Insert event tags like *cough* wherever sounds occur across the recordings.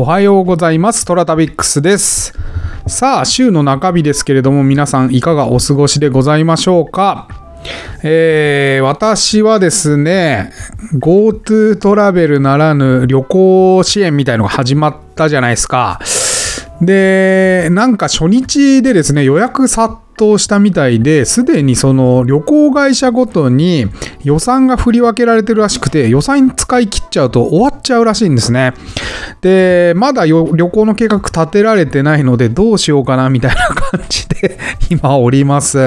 おはようございます。トラタビックスです。さあ、週の中日ですけれども、皆さんいかがお過ごしでございましょうか？えー、私はですね、GoTo トラベルならぬ旅行支援みたいのが始まったじゃないですか。で、なんか初日でですね、予約殺到したみたいで、すでにその旅行会社ごとに予算が振り分けられてるらしくて、予算使い切っちゃうと終わっちゃうらしいんですね。で、まだ旅行の計画立てられてないので、どうしようかなみたいな感じで *laughs* 今おります。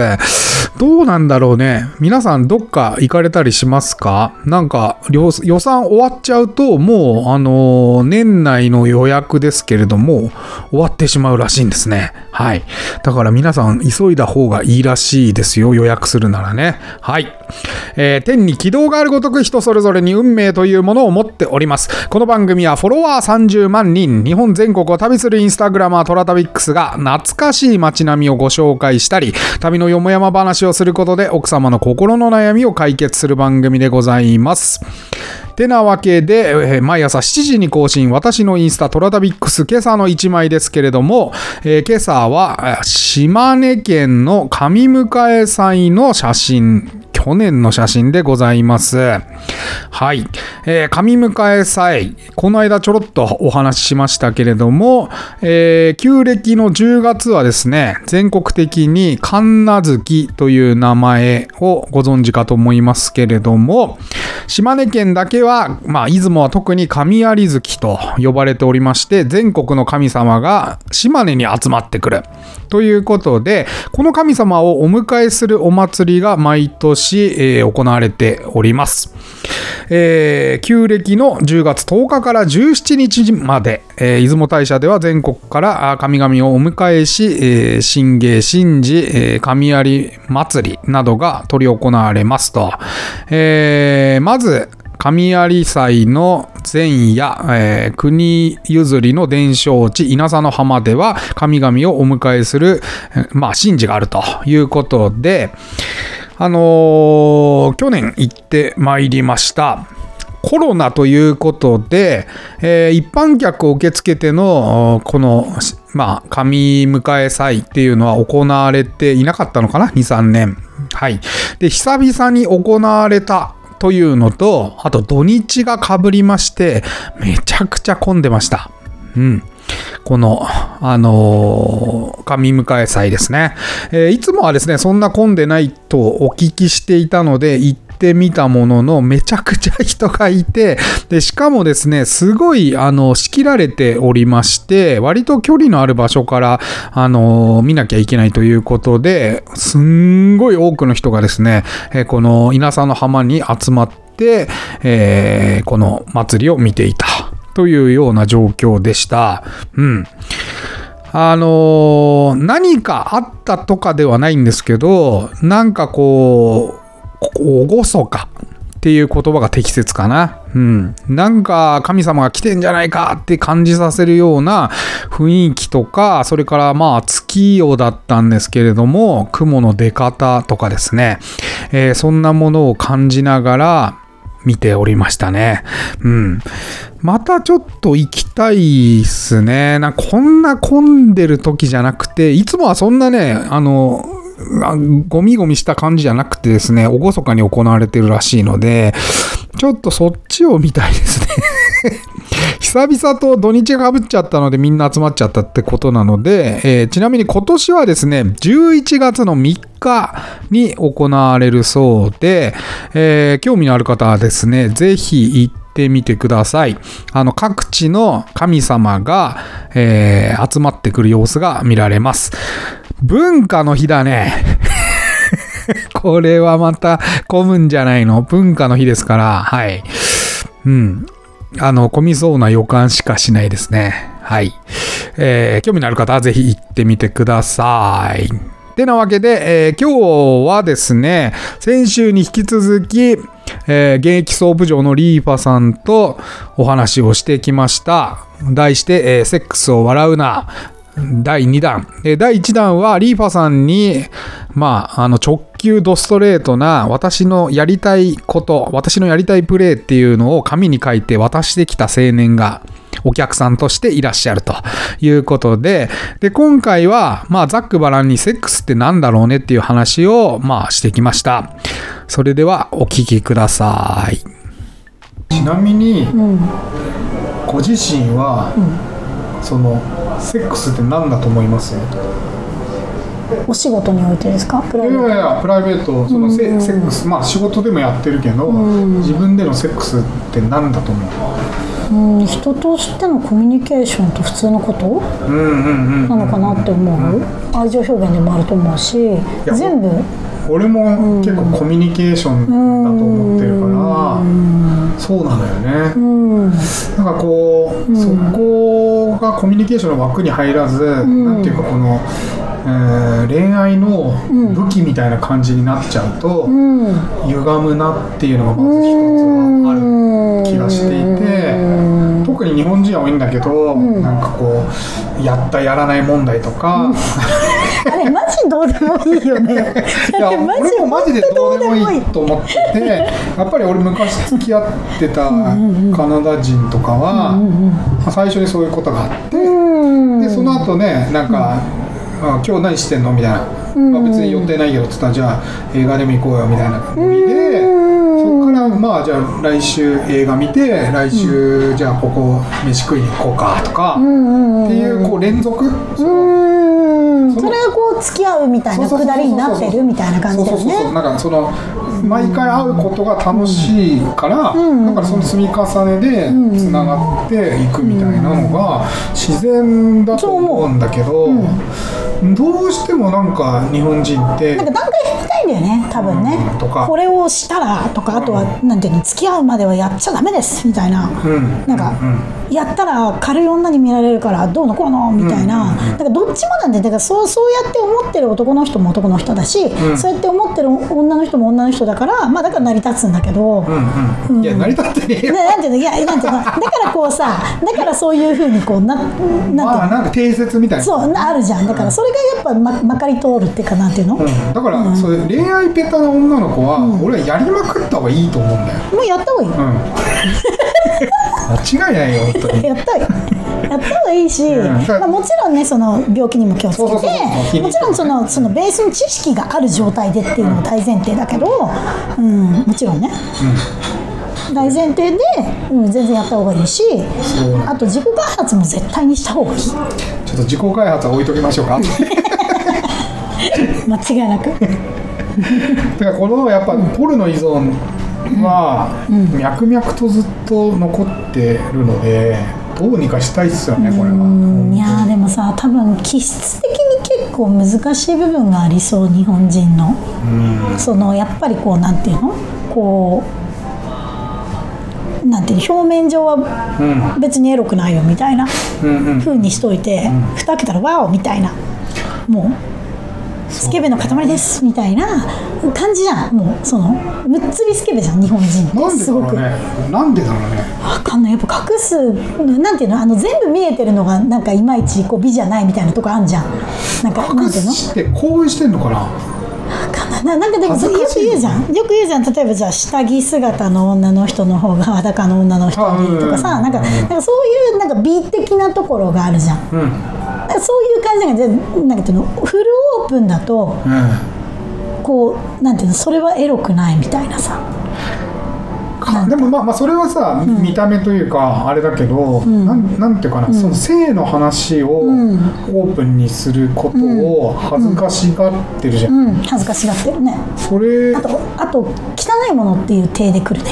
どうなんだろうね。皆さんどっか行かれたりしますか？なんか予算終わっちゃうと、もうあの年内の予約ですけれども、終わってしまうらしいんですね。はい。だから皆さん急いだ方がいいらしいですよ。予約するならね。はい。えー天に軌道があるごとく人それぞれに運命というものを持っております。この番組はフォロワー30万人、日本全国を旅するインスタグラマートラタビックスが懐かしい街並みをご紹介したり、旅のよもやま話をすることで奥様の心の悩みを解決する番組でございます。てなわけで、えー毎朝7時に更新、私のインスタトラタビックス今朝の1枚ですけれども、えー今朝は島根県の上迎え祭の写真、去年の写真でございます。はい。えー上迎祭、この間ちょろっとお話ししましたけれども、えー旧暦の10月はですね、全国的に神奈月という名前をご存知かと思いますけれども、島根県だけは、まあ、出雲は特に神有月と呼ばれておりまして、全国の神様が島根に集まってくる。ということで、この神様をお迎えするお祭りが毎年、えー行われております。えー旧暦の10月10日から17日まで、えー出雲大社では全国から神々をお迎えし、えー神芸、神事、えー神有祭りなどが執り行われますと。えーまず、神有祭の前夜、えー国譲りの伝承地稲佐の浜では神々をお迎えする、まあ、神事があるということで、あのー去年行ってまいりました。コロナということで、えー一般客を受け付けての、この、まあ、神迎え祭っていうのは行われていなかったのかな ?2、3年。はい。で、久々に行われたというのと、あと土日が被りまして、めちゃくちゃ混んでました。うん。この、あのー神迎え祭ですね、えーいつもはですね、そんな混んでないとお聞きしていたので、行ってみたものの、めちゃくちゃ人がいて、で、しかもですね、すごい、あの、仕切られておりまして、割と距離のある場所から、あのー見なきゃいけないということで、すんごい多くの人がですね、えーこの稲佐の浜に集まって、えこの祭りを見ていた。というような状況でした。うん。あのー何かあったとかではないんですけど、なんかこう、おごそかっていう言葉が適切かな。うん。なんか神様が来てんじゃないかって感じさせるような雰囲気とか、それからまあ月夜だったんですけれども、雲の出方とかですね、えーそんなものを感じながら、見ておりましたね。うん。またちょっと行きたいっすね。なんこんな混んでる時じゃなくて、いつもはそんなね、あの、ゴミゴミした感じじゃなくてですね、厳かに行われてるらしいので、ちょっとそっちを見たいですね。*laughs* 久々と土日が被っちゃったのでみんな集まっちゃったってことなので、えーちなみに今年はですね、11月の3日に行われるそうで、えー興味のある方はですね、ぜひ行ってみてください。あの、各地の神様が、えー集まってくる様子が見られます。文化の日だね。*laughs* これはまた混むんじゃないの？文化の日ですから、はい。うん。あの、混みそうな予感しかしないですね。はい。えー興味のある方はぜひ行ってみてください。てなわけで、えー今日はですね、先週に引き続き、えー現役総部長のリーファさんとお話をしてきました。題して、えーセックスを笑うな。第2弾。第1弾はリーファさんに、まあ、あの直球ドストレートな私のやりたいこと、私のやりたいプレーっていうのを紙に書いて渡してきた青年がお客さんとしていらっしゃるということで、で、今回は、まあ、ざっくばらんにセックスってなんだろうねっていう話を、まあ、してきました。それでは、お聞きください。ちなみに、ご自身は、その、セックスって何だと思います？お仕事においてですか？プライいベート。やいやプライベートそのセ,、セックス。まあ仕事でもやってるけど、自分でのセックスって何だと思う？うん人としてのコミュニケーションと普通のこと？うんうんうんなのかなって思う、愛情表現でもあると思うしや全部。俺も結構コミュニケーションだと思ってるから、そうなのよね、うん。なんかこう、そこがコミュニケーションの枠に入らず、なんていうかこの、えー恋愛の武器みたいな感じになっちゃうと、うん歪むなっていうのがまず一つはある気がしていて、特に日本人は多いんだけど、なんかこうやったやらない問題とか、*laughs* あれマジどうでもいいよね。*laughs* いや俺もマジでどうでもいい本と思っててやっぱり俺昔付き合ってたカナダ人とかは、まあ最初にそういうことがあって、うん。でその後ねなんか、あ今日何してんの？みたいな、まあ、別に予定ないよっつったらじゃあ映画でも行こうよみたいな。ノリで、そこからまあじゃあ来週映画見て来週じゃあここ飯食いに行こうかとか、っていうこう連続、それがこう付き合うみたいなくだりになってるみたいな感じだよそうそうそうそうねなんかその毎回会うことが楽しいから、だからその積み重ねでつながっていくみたいなのが自然だと思うんだけど、どうしてもなんか日本人って。なんか段階踏みたいんだよね多分ね、うんとか。これをしたらとかあとは、なんていうの付き合うまではやっちゃダメですみたいな、ん。なんか、やったら軽い女に見られるからどうのこうのみたいな,、なんかどっちもなんでだからそうそうやって思ってる男の人も男の人だし、そうやって思ってる女の人も女の人だからまあだから成り立つんだけど、うん。うん。いや成り立ってねえよ。ななんていうのいやなんていうのだからこうさだからそういうふうにこうななんていうの、まあなんか定説みたいな。そうなあるじゃん。だからそれがやっぱままかり通るっていうかなんていうの、だから、そういう恋愛ベタな女の子は、俺はやりまくった方がいいと思うんだよ、うやった方がいい。ようん、*laughs* 間違いないよ本当に。やったよやった方がいいし、ん。まあ、もちろんねその病気にも気をつけてもちろんそのそのベースの知識がある状態でっていうのも大前提だけど、うん、もちろんね、大前提で、うん、全然やった方がいいしあと自己開発も絶対にした方がいい。ちょっと自己開発は置いときましょうか。*laughs* 間違いなくだからこのやっぱポルノ依存は脈々とずっと残ってるのでどうにかしたいっすよねこれは。いやーでもさ多分気質的に結構難しい部分がありそう日本人の、そのやっぱりこうなんていうの？こうなんていうの？表面上は別にエロくないよみたいなうんうにしといて、蓋開けたらワオみたいな。もうスケベの塊ですみたいな感じじゃん。もうそのむっつりスケベじゃん日本人。ってすだごく。なんでだろうね。わかんない。やっぱ隠すなんていうのあの全部見えてるのがなんかいまいちこう美じゃないみたいなとこあんじゃん。なんかなんていうの？して興奮してんのかな？わかんない。ななんかでもよく言うじゃん。よく言うじゃん。例えばじゃあ下着姿の女の人の方が裸の女の人がいいとかあうん。さなんかなんかそういうなんか美的なところがあるじゃん。うんかそういう感じなんかっていうのフルオープンだとうん。こうなんていうのそれはエロくないみたいなさ。かでもまあまあそれはさ、見た目というかあれだけど、なんなんていうかな、その性の話をオープンにすることを恥ずかしがってるじゃん、うん。恥ずかしがってるね。それあとあと汚いものっていう体でくるね。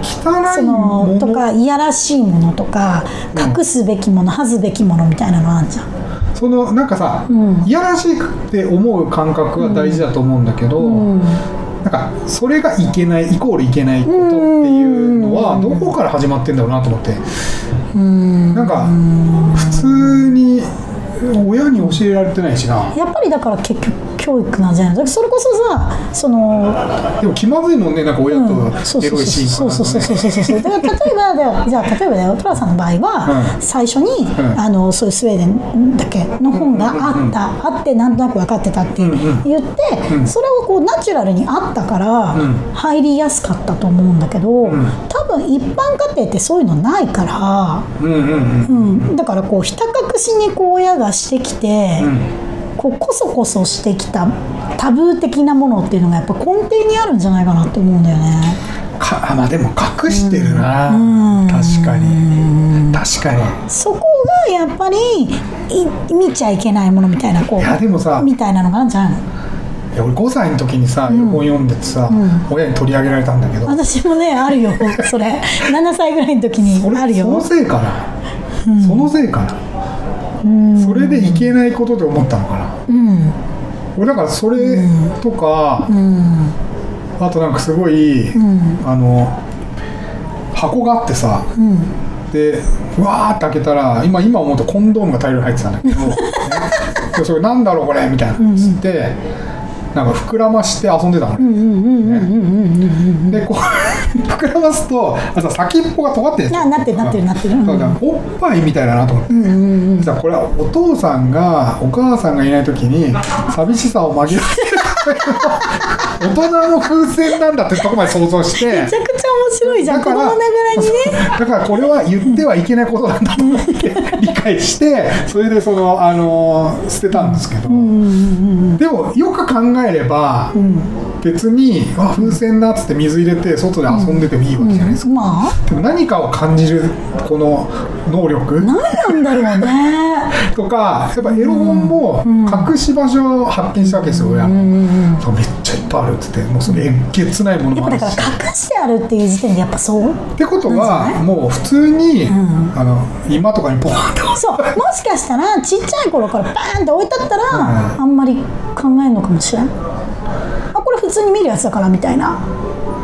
汚そいもの？のとかいやらしいものとか隠すべきもの、恥ずべきものみたいなのあんじゃんそのなんかさ、いやらしいって思う感覚が大事だと思うんだけど、なんかそれがいけないイコールいけないことっていうのはどこから始まってんだろうなと思って、なんか普通に親に教えられてないしな。やっぱりだから結局教育なんじゃないのそれこそさそのでも気まずいもんねなんか親とそうそうエロいシーンそうそうそうそううそうそうそう。だから例えばだよ。*laughs* じゃあ例えばだよ。トラさんの場合は、うん。最初に、ん。あのそういうスウェーデンだけの本があった、あってなんとなく分かってたって言って、それをこうナチュラルにあったから、ん。入りやすかったと思うんだけど、多分一般家庭ってそういうのないから、うん、だからこうひた隠しにこう親がしてきて、こうこそこそしてきたタブー的なものっていうのがやっぱ根底にあるんじゃないかなって思うんだよね。かあまあでも隠してるな、うん。確かに。確かに。そこがやっぱりい見ちゃいけないものみたいなこういやでもさみたいなのがあるんじゃないの？いや俺5歳の時にさ、絵本読んでてさ、親に取り上げられたんだけど。私もねあるよ。それ。7歳ぐらいの時そにあるれそのよせいかな、そのせいかな、それでいけないことで思ったのかな。うん。俺だからそれとか、うん。あとなんかすごい、うん。あの箱があってさうん。でうわーって開けたら今今思うとコンドームが大量に入ってたんだけど、*laughs* ね、でそれなんだろうこれみたいなっつって、なんか膨らまして遊んでたの。ね、でこう膨らますとあと先っぽが尖ってるんですよななってるなってるなってるうんおっぱいみたいだなと思って、うんうんうんじゃこれはお父さんがお母さんがいない時に寂しさを紛らわせる大人の風船なんだってとこまで想像してめちゃくちゃ面白いじゃん子供ながらにねだからこれは言ってはいけないことなんだと思って理解してそれでそのあの捨てたんですけど、うんうんでもよく考えれば、別に「あ風船だ」っつって水入れて外で遊んでてもいいわけじゃないですか、まあ。でも何かを感じるこの能力。何なんだろうね *laughs* とかやっぱエロ本も隠し場所を発見したわけですよ親、うんめっちゃいっぱいあるっつってもうそれえげつないものもあるし。だから隠してあるっていう時点でやっぱそうってことはもう普通に、ん。あの今とかにポーンって *laughs* そうもしかしたらちっちゃい頃からバーンって置いてあったら、うん。あんまり考えるのかもしれん。あこれ普通に見るやつだからみたいな。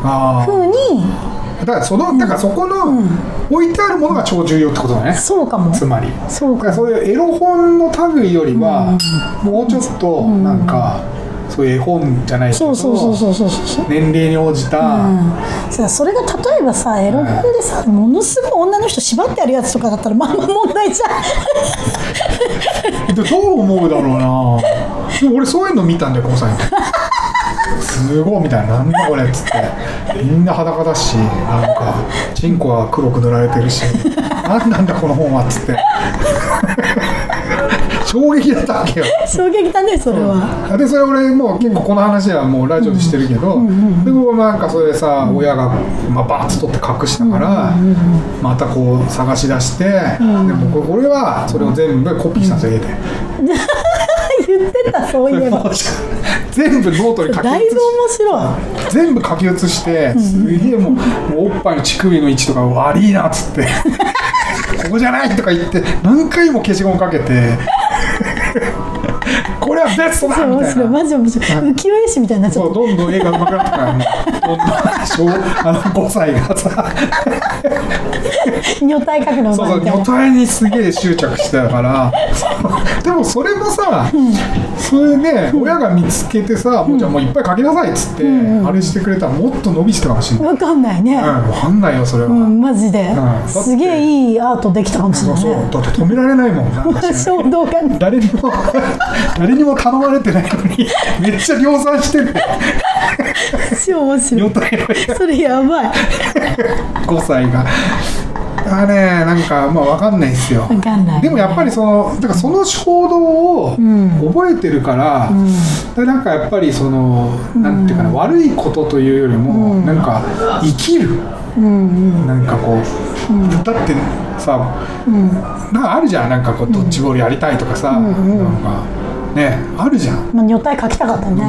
あ風にあだからそのだからそこの置いてあるものが超重要ってことだね。そうかも。つまり。そうかそういうエロ本の類よりは、もうちょっとなんか、そういう絵本じゃないけどそうそうそうそうそうそう年齢に応じた、うん。さそれが例えばさエロ本でさ、ものすごい女の人縛ってあるやつとかだったらまあまあ問題じゃん。でどう思うだろうな。でも俺そういうの見たんだよ5歳の時すごいみたいななんだこれっつって。みんな裸だしなんかチンコは黒く塗られてるし何なんだこの本はっつって。*laughs* 衝撃だったわけよ。衝撃だねそれは、でそれ俺もう結構この話はもうラジオでしてるけど、でもなんかそれさ親が、まあ、バーッと取って隠したから、またこう探し出して、でもこれ俺はそれを全部コピーしたんですよ、絵で。*laughs* 言ってたそういえば。*laughs* 全部ノートに書きだいぶ面白い。全部書き写してすげえもうもうおっぱいの乳首の位置とか悪いなっつって。*laughs* ここじゃないとか言って何回も消しゴムかけて。*laughs* これはベストだみ面白いたいな。マジ面白い。浮世絵師みたいになっちゃっそうどんどん絵が上手くなってからもうどんどん小あの5歳がさ。た女体描くのうそうそう女体にすげえ執着してたから。*laughs* でもそれもさ、それね親が見つけてさ、もうじゃあもういっぱい描きなさいっつって、あれしてくれたらもっと伸びしてたかもしれない、わかんないね。うん、分かんないよそれは、うんマジで。うん。すげえいいアートできたかもしれないね。そうだって止められないもん衝動がね誰にも *laughs* 誰にも頼まれてないのにめっちゃ量産してる。*laughs* 超面白い女体の絵それやばい。5歳が。あねなんかまあ分かんないですよ。わかんないでもやっぱりそのだからその衝動をん。覚えてるから、でなんかやっぱりその、なんていうかな悪いことというよりも、なんか生きる、なんかこう、だってさ、なんかあるじゃん。なんかこうドッジボールやりたいとかさ、なんかねあるじゃん。まあ女体描きたかったね *laughs*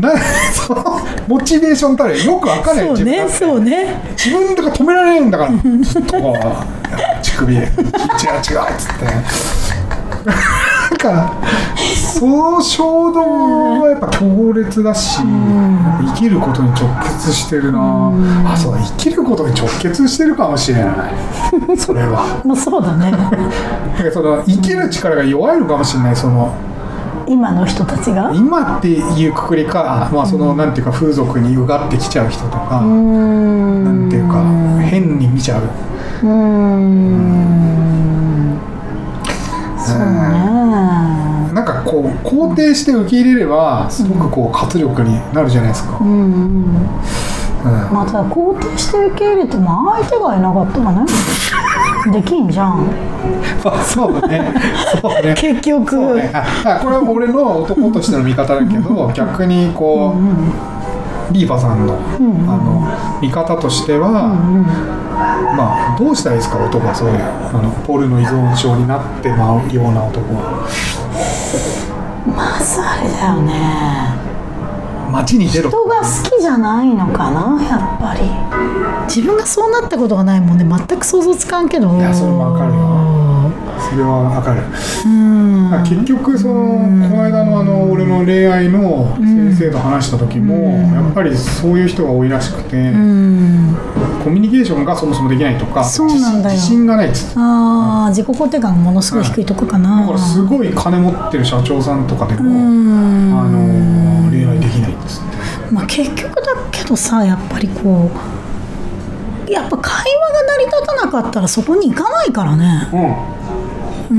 なそのモチベーションたるよくわかんないそうね自分そうね。自分とか止められないんだからずっとこう乳首違う違うっつって。なんかその衝動はやっぱ強烈だし、生きることに直結してるな、あそうだ生きることに直結してるかもしれない。それは。*laughs* まあそうだね。だからその生きる力が弱いのかもしれないその今の人たちが？今っていうくくりか、まあそのなんていうか風俗にうがってきちゃう人とか、ん。なんていうか変に見ちゃう。うーん。そうね。なんかこう肯定して受け入れればすごくこう活力になるじゃないですか、うん。うん。まあただ肯定して受け入れても相手がいなかったらねできんじゃん。まあそうだね。そうね。結局。ね。あこれは俺の男としての見方だけど逆にこう、リーバさんの,、あの見方としては、まあどうしたらいいですか男はそういうあのポルノ依存症になってまうような男は。まずあれだよね街に出ろ人が好きじゃないのかなやっぱり。自分がそうなったことがないもんね。全く想像つかんけど。いやそれもわかるよ。それはわかる。うん。結局そのこの間のあの俺の恋愛の先生と話した時もやっぱりそういう人が多いらしくてうん。コミュニケーションがそもそもできないとかそうなんだよ。自信がないっつって。ああ自己肯定感がものすごい低いとこかな。だからすごい金持ってる社長さんとかでうもん。あのまあ結局だけどさやっぱりこうやっぱ会話が成り立たなかったらそこに行かないからね。うん。う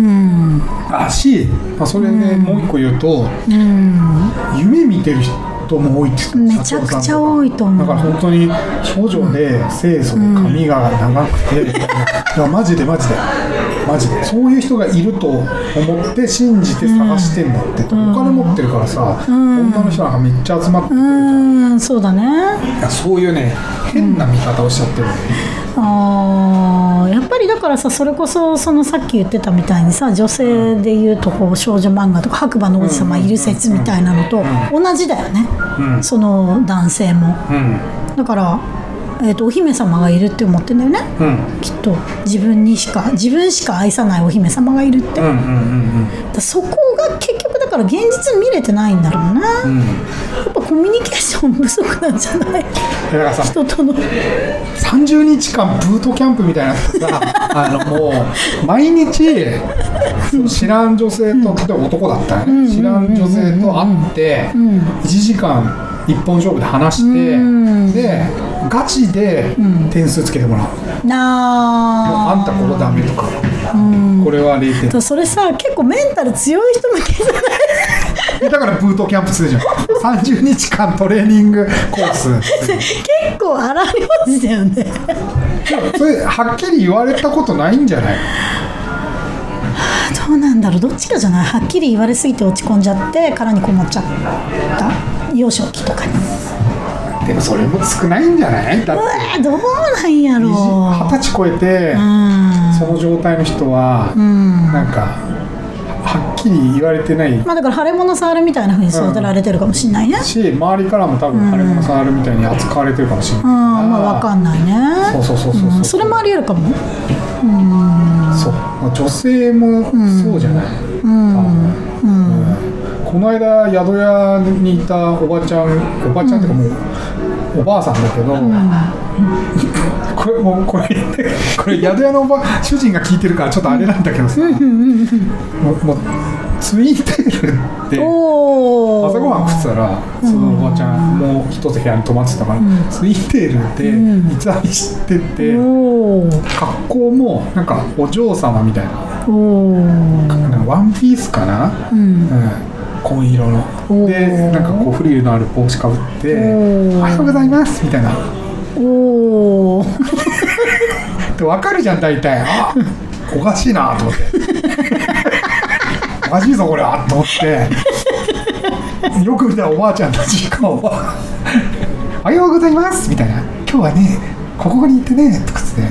ん。あし、まあ、それでもう一個言うとうん。夢見てる人も多いってめちゃくちゃ多いと思う。だから本当に少女で清楚で髪が長くて、*laughs* いやマジでマジで。マジで。そういう人がいると思って信じて探してんだって、お金持ってるからさ、女の人なんかめっちゃ集まってくるうん。そうだね。そういうね変な見方をしちゃってる、あーやっぱりだからさそれこそそのさっき言ってたみたいにさ女性でいうとこう少女漫画とか白馬の王子様いる説みたいなのと同じだよね、うん。その男性も。うん。だから、えー、とお姫様がいるって思ってんだよね。うん。きっと。自分にしか自分しか愛さないお姫様がいるって、だかうんうんうん。らそこが結局だから現実見れてないんだろうな、コミュニケーション不足なんじゃない？だからさ人との。30日間ブートキャンプみたいなのさあのもう毎日知らん女性と例えば男だったらね知らん女性と会って1時間一本勝負で話してうん。でガチで点数つけてもらう。もうなああんたここダメとか。これは0点。それさ結構メンタル強い人向けじゃない？だからブートキャンプするじゃん。30日間トレーニングコース。結構荒療治だよね。それはっきり言われたことないんじゃない？どうなんだろう。どっちかじゃない？はっきり言われすぎて落ち込んじゃって殻にこもっちゃった？幼少期とかに。でもそれも少ないんじゃない？だって。どうなんやろ二十歳超えてうん。その状態の人はうん。なんかきり言われてない。まあだから腫れ物触るみたいなふうに育てられてるかもしれないね。し周りからも多分腫れ物触るみたいに扱われてるかもしれない。うんまあわかんないね。そうそうそうそうそう。うん。それもありえるかも。そう。まあ女性もそうじゃない、うん。この間宿屋にいたおばちゃんおばちゃんっていうかもう、おばあさんだけど、*laughs* これもうこれこれ宿屋のおば主人が聞いてるからちょっとあれなんだけどさ、もうツインテールって朝ごはん食ってたらそのおばちゃんもう一つ部屋に泊まってたから、ツインテールで三つ編みしてて、おお格好もなんかお嬢様みたいなおおなんかワンピースかな、うん。うん。紺色の。でなんかこうフリルのある帽子かぶって「ーおはようございます」みたいな。おお *laughs* で分かるじゃん大体。あおかしいなと思っておかしいぞこれはと思って。よく見たらおばあちゃんたちがおば「おはようございます」みたいな「今日はねここに行ってね」とかつって。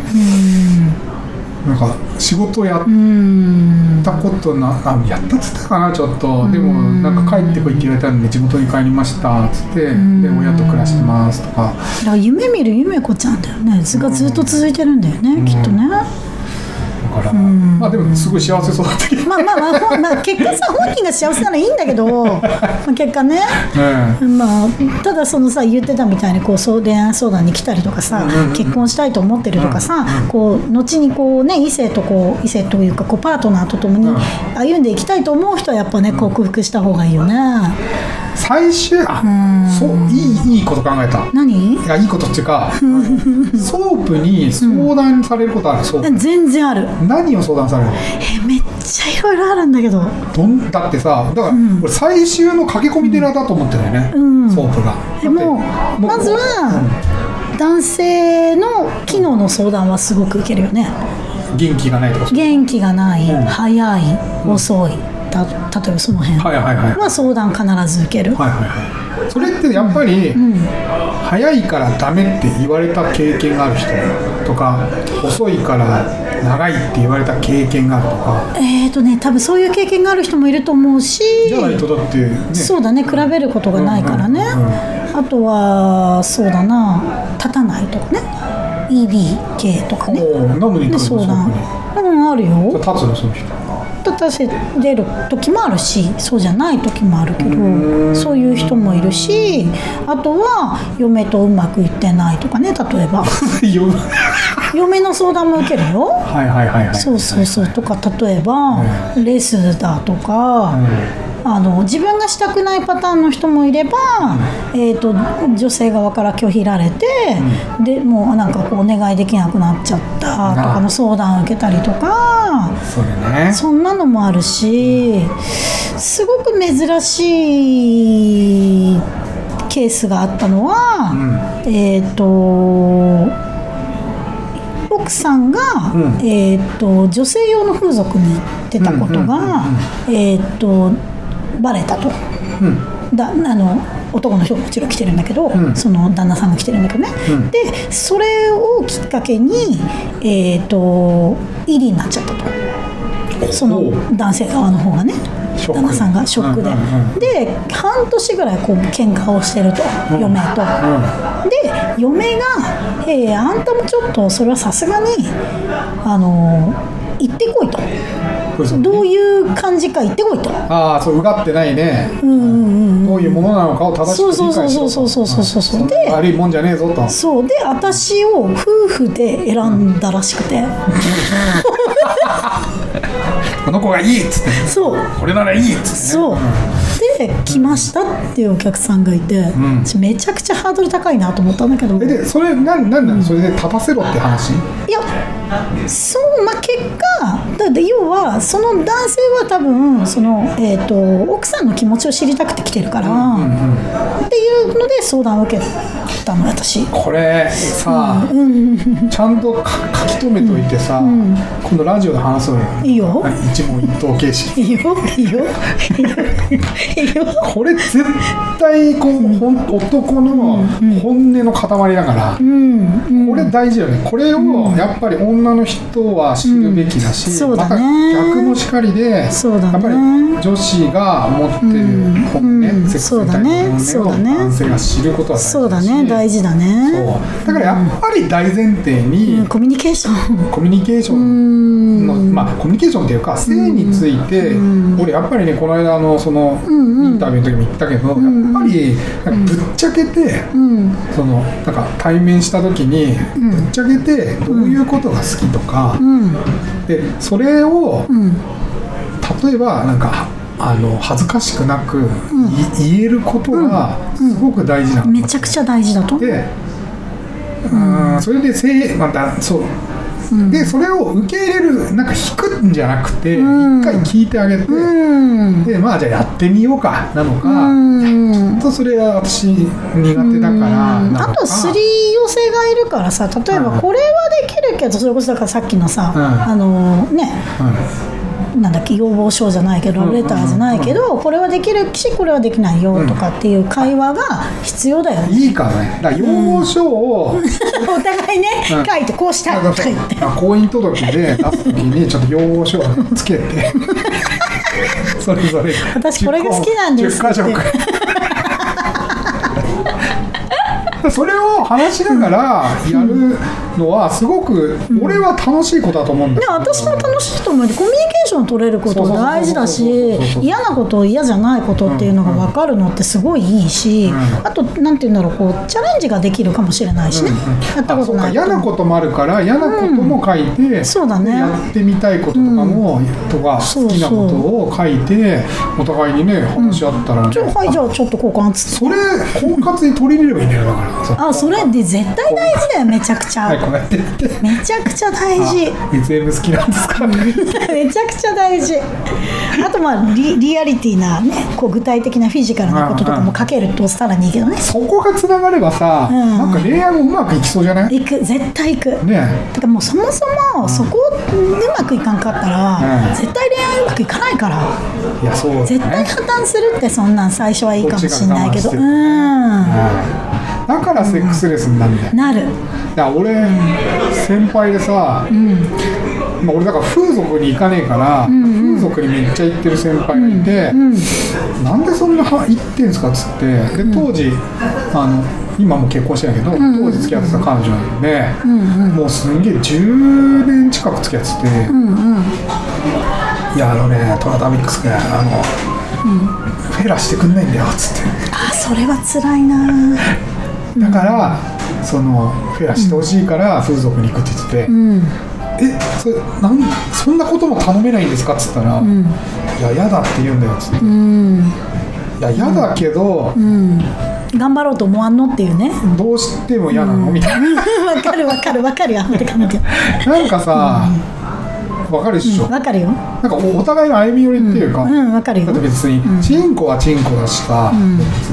なんか仕事やっうんたことなあやったっつったかなちょっと。でもなんか帰ってこいって言われたんで地元に帰りましたっつって。で親と暮らしてますとか。だから夢見る夢子ちゃんだよね。図がずっと続いてるんだよね、きっとね。だから。まあでもすごい幸せそうだったけど。まあまあまあ、まあ、結果さ本人が幸せならいいんだけど、*laughs* まあ、結果ね。うん。まあ、ただそのさ言ってたみたいにこうそう恋愛相談に来たりとかさ、結婚したいと思ってるとかさ、こう後にこう、ね、異性とこう異性というかこうパートナーと共に歩んでいきたいと思う人はやっぱね克服した方がいいよね。最終あそういいいいこと考えた。何？いやいいことっていうか *laughs* ソープに相談されることあるソープ。全然ある。何を相談されるの？えめっちゃいろいろあるんだけど。どんだってさだから、俺最終の駆け込み寺だと思ってるよね、ん。ソープが。でもまずは男性の機能の相談はすごく受けるよね。元気がないとか元気がない、早い遅いた例えばその辺。はいはいはい。は相談必ず受ける、はいはいはい。それってやっぱり、早いからダメって言われた経験がある人とか遅いから長いって言われた経験があるとか。えーとね多分そういう経験がある人もいると思うしじゃないとだってね。そうだね比べることがないからね、うんうんあとはそうだな立たないとかね。ED 系とかね。おー飲むに相談。うんあるよ。に立つのその人立たせ出る時もあるしそうじゃない時もあるけどそういう人もいるしあとは嫁とうまくいってないとかね例えば。*laughs* 嫁の相談も受けるよ。はいはいはいはい。そうそうそう。とか例えばレスだとか、あの自分がしたくないパターンの人もいれば、えー、と女性側から拒否られて、でもうなんかこうお願いできなくなっちゃったとかの相談を受けたりとか。それね。そんなのもあるしすごく珍しいケースがあったのは、えっ、と奥さんが、うん。えー、と女性用の風俗に行ってたことが、えっ、とバレたと。うん。だあの男の人ももちろん来てるんだけど、ん。その旦那さんが来てるんだけどね、うん。でそれをきっかけに、えー、と入りになっちゃったと。その男性側の方がね旦那さんがショックで、で半年ぐらいこう喧嘩をしてると、嫁と、で嫁が「えーあんたもちょっとそれはさすがにあの行ってこい」と。どういう感じか言ってこいと。ああそううがってないね。うんうんうんどういうものなのかを正しく理解しろと。そうそうそうそうそうそうで悪いもんじゃねえぞと。そう。で私を夫婦で選んだらしくて、*laughs* この子がいいっつって。そう。これならいいっつってね。そう、で来ましたっていうお客さんがいて、ん。私めちゃくちゃハードル高いなと思ったんだけど。えでそれなんなんなの？それで立たせろって話？いやそうまあ結果だって要はその男性は多分その、えー、と奥さんの気持ちを知りたくて来てるから、っていうので相談を受けたの私。これさ、ちゃんとか書き留めといてさ、今度ラジオで話そうよ。いいよ。一問一答形式。*laughs* いいよいいよ。いいよ。これ絶対こう、ほん男の本音の塊だから、うんこれ大事よね。これをやっぱり女の人は知るべきだし、うん。そうだまねた逆もしかりでそうだね。やっぱり女子が持ってる本音、うん。セック男性が知ることは大事だし。そうだね大事だね。だからやっぱり大前提に、うん。コミュニケーション。コミュニケーション。の、まあ、コミュニケーションっていうか性について、俺やっぱりねこの間のそのインタビューの時も言ったけど、やっぱりぶっちゃけて、うん。そのなんか対面した時にぶっちゃけてどういうことが好きとか、うん。でそれをうん。例えばなんかあの恥ずかしくなく、い言えることがすごく大事なの。めちゃくちゃ大事だと？で、うん、それでせいまたそう、でそれを受け入れるなんか引くんじゃなくて一、ん。回聞いてあげて、うん。でまあじゃあやってみようかなのか、うん。本当それは私苦手だからあとすり寄せがいるからさ例えばうん。これはできるけどそれこそだからさっきのさ、うん。あのね。うんなんだっけ要望書じゃないけどラブレターじゃないけどこれはできるしこれはできないよとかっていう会話が必要だよね、いいからね。だから要望書を、*laughs* お互いね、うん。書いてこうした。いとか言って。あ婚姻届で出す時にちょっと要望書をねつけて *laughs* それぞれ私これが好きなんです10箇所ってそれを話しながらやるのはすごく俺は楽しいことだと思うんだでけど。私も楽しいと思う。コミュニケョン取れること大事だし嫌なこと嫌じゃないことっていうのが分かるのってすごいいいし、あとなんて言うんだろうこうチャレンジができるかもしれないしね、やったことない嫌なこともあるから嫌なことも書いて、そうだね。でやってみたいこととかも、とか好きなことを書いてお互いにね話し合ったらね、じゃあはいじゃあちょっと交換っつって。それ婚活に取り入れればいいんだよだから。あそれで絶対大事だよめちゃくちゃ、めちゃくちゃ大事。SM 好きなんですか？*laughs* めちゃくちゃ大事。あとまあリリアリティなねこう具体的なフィジカルなこととかも書けるとさらにいいけどね。そこがつながればさ、うん。なんか恋愛もうまくいきそうじゃない？行く。絶対行く。ね。てかもうそもそもそこうまくいかんかったら、うん。絶対恋愛うまくいかないから。いやそうだね。絶対破綻するってそんなん最初はいいかもしれないけど。うん。だからセックスレスになるん。だよ、なる。いや俺先輩でさ、まあ、俺だから風俗に行かねえから、風俗にめっちゃ行ってる先輩がいて、なんでそんなは行ってんすかっつってで当時あの今もう結婚してないけど、当時付き合ってた彼女なんで、もうすんげえ10年近く付き合ってて、いやあのねトラタミックスねあの、フェラしてくんないんだよっつって。あそれは辛いな。だから、そのフェアしてほしいから風俗に行くって言ってて、うんえそれなんそんなことも頼めないんですか？っつったら、いや嫌だって言うんだよっつって、いうん。や嫌だけど、うん。頑張ろうと思わんのっていうね。どうしても嫌なの、みたいな。*laughs* わかるわかるわかる。よ待ってか待ってなんかさ、わかるっしょ、わかるよ。なんかおお互いの歩み寄りっていうか、うん。わかるよ。だって別に、チンコはチンコだしさ、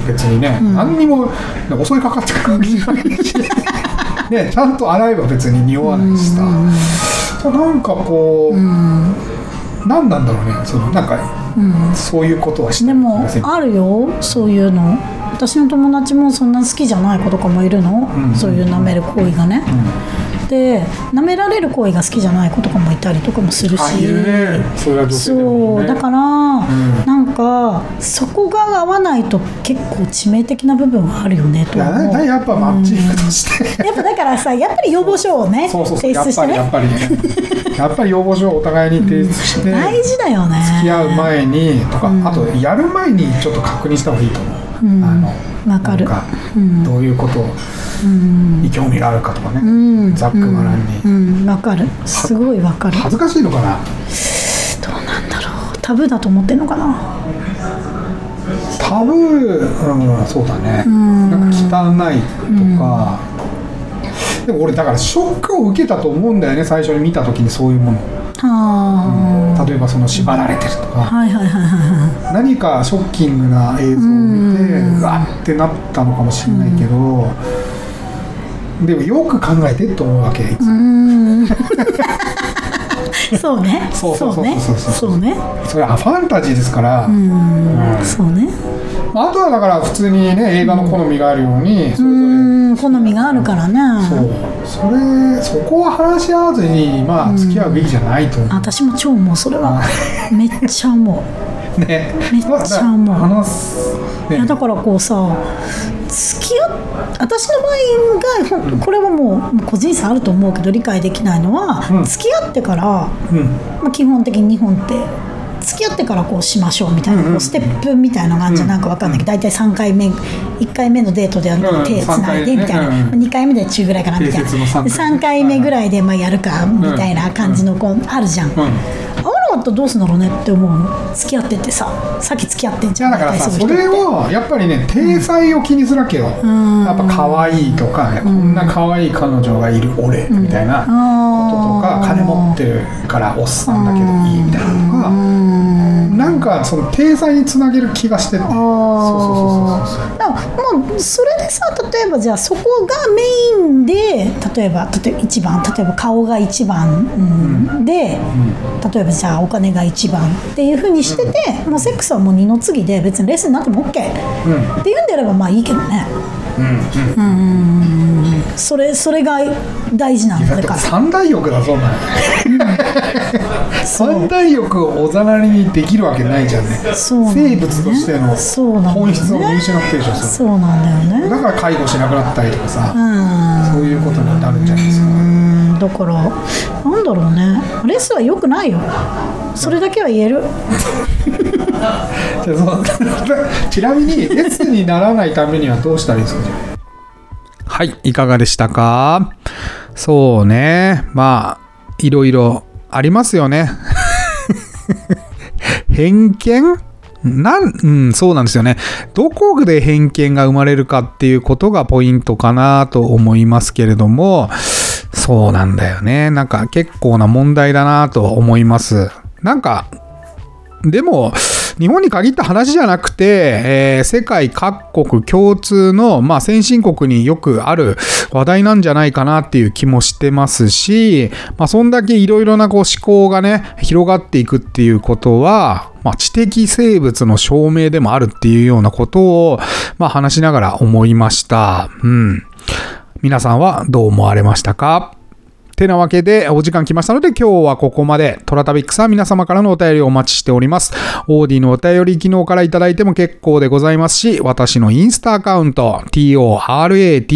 別にね、何にも襲いかかってくるわけじゃないし、*laughs* ね、ちゃんと洗えば別に匂わないしさ、なんかこう、何なんだろうね。そのなんか、そういうことはしてでもあるよ。そういうの。私の友達もそんな好きじゃない子とかもいるの、うん。そういう舐める行為がね、で舐められる行為が好きじゃない子とかもいたりとかもするし。ね。それは女性でもね。だから、なんかそこが合わないと結構致命的な部分はあるよねといやっぱマッチングとして、やっぱだからさやっぱり要望書をね提出してやっぱりやっねぱりね。*laughs* やっぱり要望書をお互いに提出して、大事だよね。付き合う前にとか、あとやる前にちょっと確認した方がいいと思う、うん。あのわかる。なんかうん。どういうことに興味があるかとかね、うん。ざっくばらんに、うん。わかる。すごいわかる。恥ずかしいのかな？どうなんだろう。タブーだと思ってんのかな？タブー、うん、そうだね、ん。なんか汚いとか、でも俺だからショックを受けたと思うんだよね最初に見た時にそういうもの。は例えばその縛られてるとあ、か。はいはいはいはいは何かショッキングな映像を見てうん。うわってなったのかもしれないけど、でもよく考えてと思うわけい。*laughs* そうね。そうそうそうね。そうそうね。それはファンタジーですから、うん。そうね。あとはだから普通にね映画の好みがあるように、うん。好みがあるからね。そうそれそこは話し合わずにまあ付き合うべきじゃないと思う、私も超思うそれは。*laughs* めっちゃ思う。ね。めっちゃ思う。話す。ね。いやだからこうさ付き合っ私の場合がこれはもう個人差あると思うけど理解できないのは、うん。付き合ってから、うん。まあ、基本的に日本って付き合ってからこうしましょうみたいな、こうステップみたいなのがあるんじゃんなんかわかんないけど大体3回目1回目のデートで手つないでみたいな、うん。2回目で中ぐらいかなみたいな。定説の三回。3回目ぐらいでまあやるかみたいな感じのこうあるじゃん。うん合わなかったらどうすんだろうねって思うの？付き合っててささっき付き合ってんじゃん。だからさそれ大体ういう人ってをやっぱりね体裁を気にするわけよ、ん。やっぱ可愛いとか、こんな可愛い彼女がいる俺みたいなこととか、金持ってるからおっさんだけどいいみたいなのが、うんなんかその体裁につなげる気がしててそうそうそうそうそう。だからもうそれでさ例えばじゃあそこがメインで例えば例えば一番例えば顔が一番、うん。で、例えばじゃあお金が一番っていうふうにしてて、もうセックスはもう二の次で別にレッスンになっても OK っていうんであればまあいいけどね。うんうんうんそれそれが大事なんだから。三大欲だそんな三大欲をおざなりにできるわけないじゃんね。そうなんね。生物としての本質を見失ってるでしょ。そそうなんだよね。れだから介護しなくなったりとかさ、うん。そういうことになるんじゃないですか。うん。だからなんだろうね。レスは良くないよ。それだけは言える。*laughs* *laughs* ちなみにレスにならないためにはどうしたらいいですかはいいかがでしたか？そうねまあいろいろありますよね *laughs* 偏見？なん、うん、そうなんですよね。どこで偏見が生まれるかっていうことがポイントかなと思いますけれども、そうなんだよね。なんか結構な問題だなと思います。なんか、でも、日本に限った話じゃなくて、えー世界各国共通の、まあ、先進国によくある話題なんじゃないかなっていう気もしてますし、まあ、そんだけいろいろなこう思考がね、広がっていくっていうことは、まあ、知的生物の証明でもあるっていうようなことを、まあ、話しながら思いました。うん。皆さんはどう思われましたか？てなわけで、お時間来ましたので、今日はここまで。トラタビックスは、皆様からのお便りをお待ちしております。オーディのお便り機能からいただいても結構でございますし、私のインスタアカウント、TORATABIX、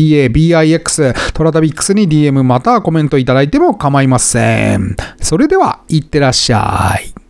トラタビックスに DM またはコメントいただいても構いません。それでは、いってらっしゃい。